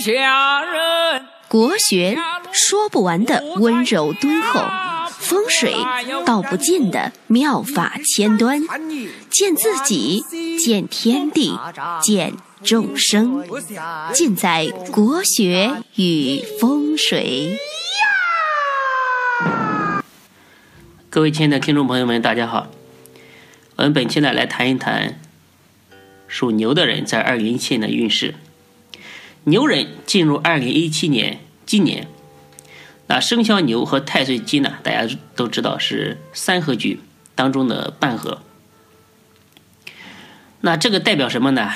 下人。国学说不完的温柔敦厚，风水道不尽的妙法千端，见自己，见天地，见众生，尽在国学与风水。各位亲爱的听众朋友们，大家好。我们本期呢来谈一谈属牛的人在二零一七年的运势。牛人进入二零一七年，今年，那生肖牛和太岁鸡呢，大家都知道是三合局当中的半合。那这个代表什么呢？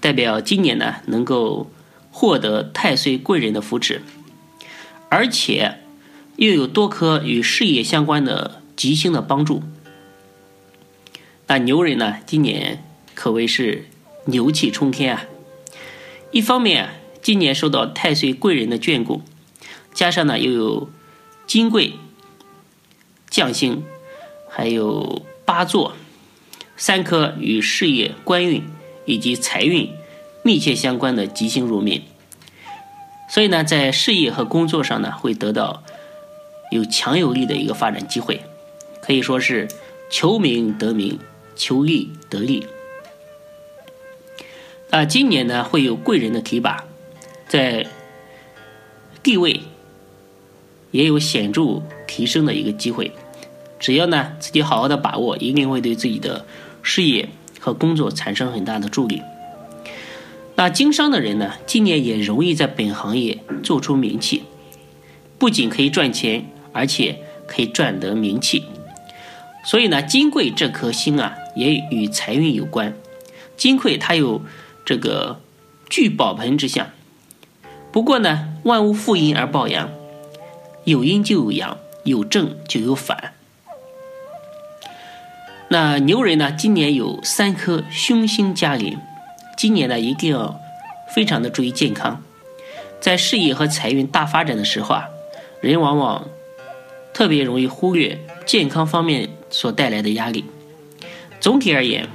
代表今年呢能够获得太岁贵人的扶持，而且又有多颗与事业相关的。吉星的帮助，那牛人呢？今年可谓是牛气冲天啊！一方面，今年受到太岁贵人的眷顾，加上呢又有金贵将星，还有八座三颗与事业、官运以及财运密切相关的吉星入命，所以呢，在事业和工作上呢，会得到有强有力的一个发展机会。可以说是求名得名，求利得利。啊，今年呢会有贵人的提拔，在地位也有显著提升的一个机会。只要呢自己好好的把握，一定会对自己的事业和工作产生很大的助力。那经商的人呢，今年也容易在本行业做出名气，不仅可以赚钱，而且可以赚得名气。所以呢，金贵这颗星啊，也与财运有关。金贵它有这个聚宝盆之象。不过呢，万物负阴而抱阳，有阴就有阳，有正就有反。那牛人呢，今年有三颗凶星加临，今年呢一定要非常的注意健康。在事业和财运大发展的时候啊，人往往特别容易忽略健康方面。所带来的压力。总体而言，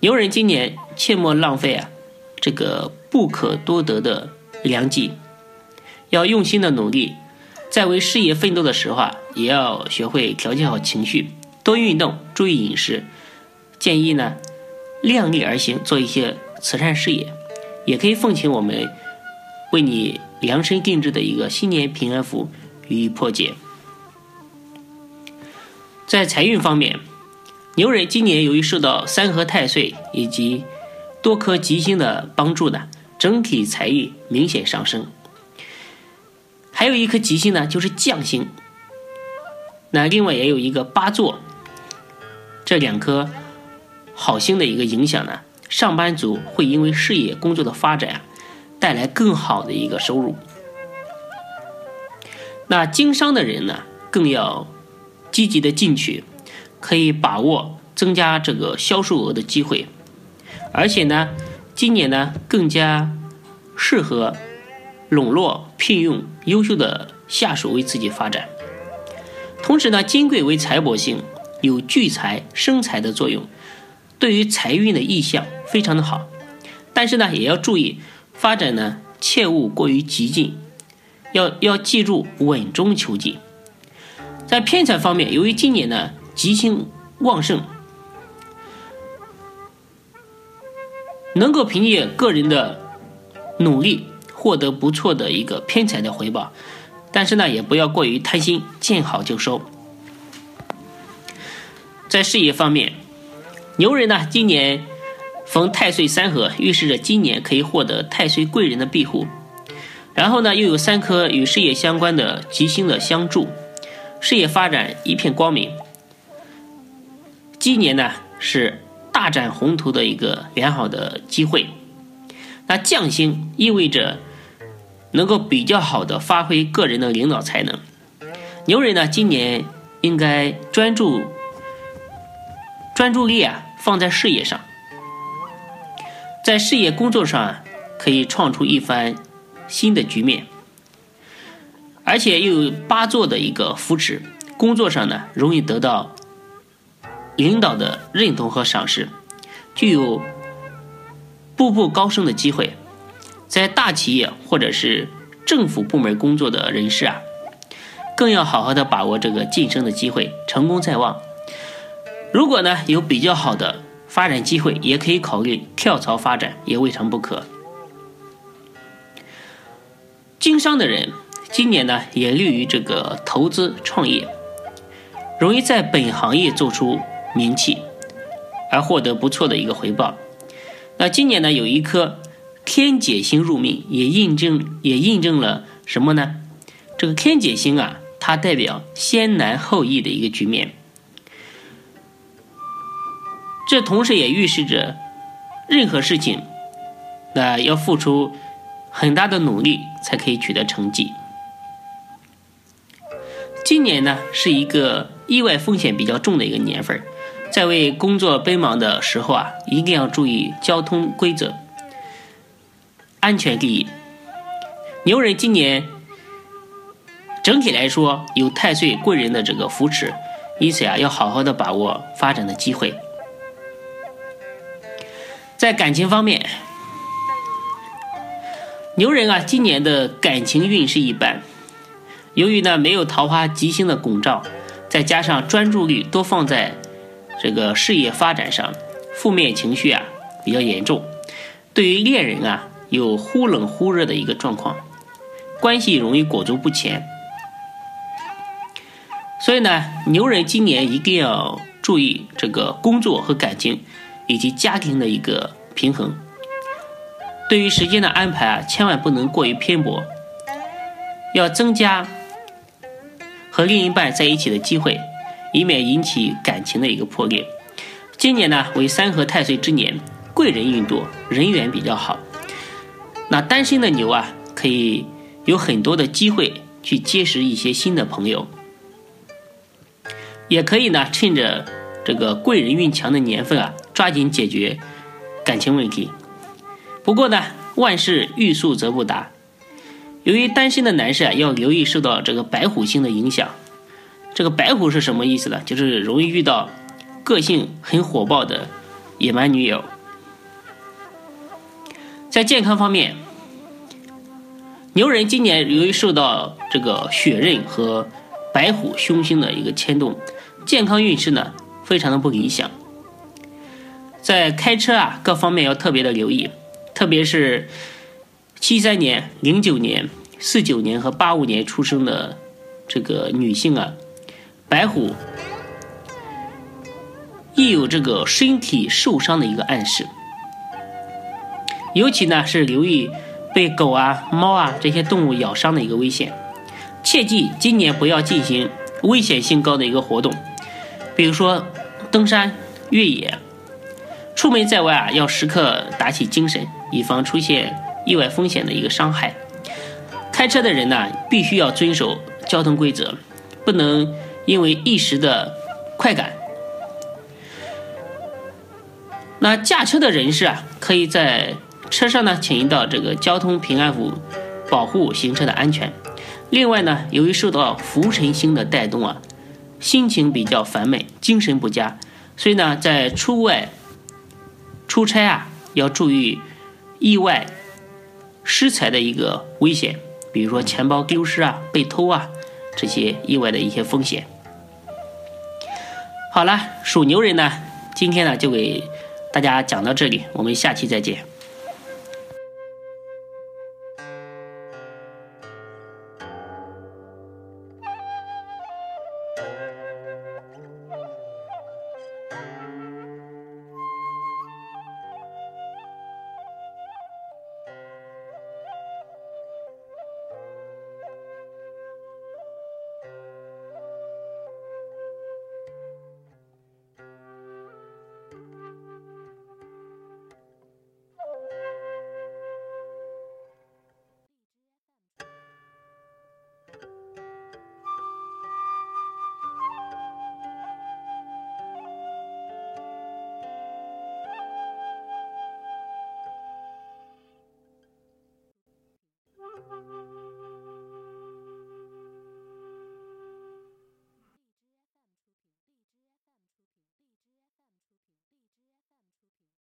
牛人今年切莫浪费啊这个不可多得的良计，要用心的努力，在为事业奋斗的时候啊，也要学会调节好情绪，多运动，注意饮食。建议呢，量力而行，做一些慈善事业，也可以奉请我们为你量身定制的一个新年平安符予以破解。在财运方面，牛人今年由于受到三合太岁以及多颗吉星的帮助呢，整体财运明显上升。还有一颗吉星呢，就是将星。那另外也有一个八座，这两颗好星的一个影响呢，上班族会因为事业工作的发展啊，带来更好的一个收入。那经商的人呢，更要。积极的进取，可以把握增加这个销售额的机会，而且呢，今年呢更加适合笼络聘用优秀的下属为自己发展。同时呢，金贵为财帛星，有聚财生财的作用，对于财运的意向非常的好。但是呢，也要注意发展呢，切勿过于激进，要要记住稳中求进。在偏财方面，由于今年呢吉星旺盛，能够凭借个人的努力获得不错的一个偏财的回报，但是呢也不要过于贪心，见好就收。在事业方面，牛人呢今年逢太岁三合，预示着今年可以获得太岁贵人的庇护，然后呢又有三颗与事业相关的吉星的相助。事业发展一片光明，今年呢是大展宏图的一个良好的机会。那将星意味着能够比较好的发挥个人的领导才能。牛人呢今年应该专注专注力啊放在事业上，在事业工作上可以创出一番新的局面。而且又有八座的一个扶持，工作上呢容易得到领导的认同和赏识，具有步步高升的机会。在大企业或者是政府部门工作的人士啊，更要好好的把握这个晋升的机会，成功在望。如果呢有比较好的发展机会，也可以考虑跳槽发展，也未尝不可。经商的人今年呢也利于这个投资创业，容易在本行业做出名气，而获得不错的一个回报。那今年呢有一颗天解星入命，也印证也印证了什么呢？这个天解星啊，它代表先难后易的一个局面。这同时也预示着任何事情，那要付出。很大的努力才可以取得成绩。今年呢是一个意外风险比较重的一个年份，在为工作奔忙的时候啊，一定要注意交通规则，安全第一。牛人今年整体来说有太岁贵人的这个扶持，因此啊，要好好的把握发展的机会。在感情方面。牛人啊，今年的感情运势一般。由于呢没有桃花吉星的拱照，再加上专注力多放在这个事业发展上，负面情绪啊比较严重。对于恋人啊，有忽冷忽热的一个状况，关系容易裹足不前。所以呢，牛人今年一定要注意这个工作和感情以及家庭的一个平衡。对于时间的安排啊，千万不能过于偏颇，要增加和另一半在一起的机会，以免引起感情的一个破裂。今年呢为三合太岁之年，贵人运多，人缘比较好。那单身的牛啊，可以有很多的机会去结识一些新的朋友，也可以呢趁着这个贵人运强的年份啊，抓紧解决感情问题。不过呢，万事欲速则不达。由于单身的男士啊，要留意受到这个白虎星的影响。这个白虎是什么意思呢？就是容易遇到个性很火爆的野蛮女友。在健康方面，牛人今年由于受到这个血刃和白虎凶星的一个牵动，健康运势呢非常的不理想。在开车啊各方面要特别的留意。特别是七三年、零九年、四九年和八五年出生的这个女性啊，白虎亦有这个身体受伤的一个暗示，尤其呢是留意被狗啊、猫啊这些动物咬伤的一个危险。切记今年不要进行危险性高的一个活动，比如说登山、越野。出门在外啊，要时刻打起精神。以防出现意外风险的一个伤害。开车的人呢，必须要遵守交通规则，不能因为一时的快感。那驾车的人士啊，可以在车上呢，请一道这个交通平安符，保护行车的安全。另外呢，由于受到浮尘星的带动啊，心情比较烦闷，精神不佳，所以呢，在出外出差啊，要注意。意外失财的一个危险，比如说钱包丢失啊、被偷啊这些意外的一些风险。好了，属牛人呢，今天呢就给大家讲到这里，我们下期再见。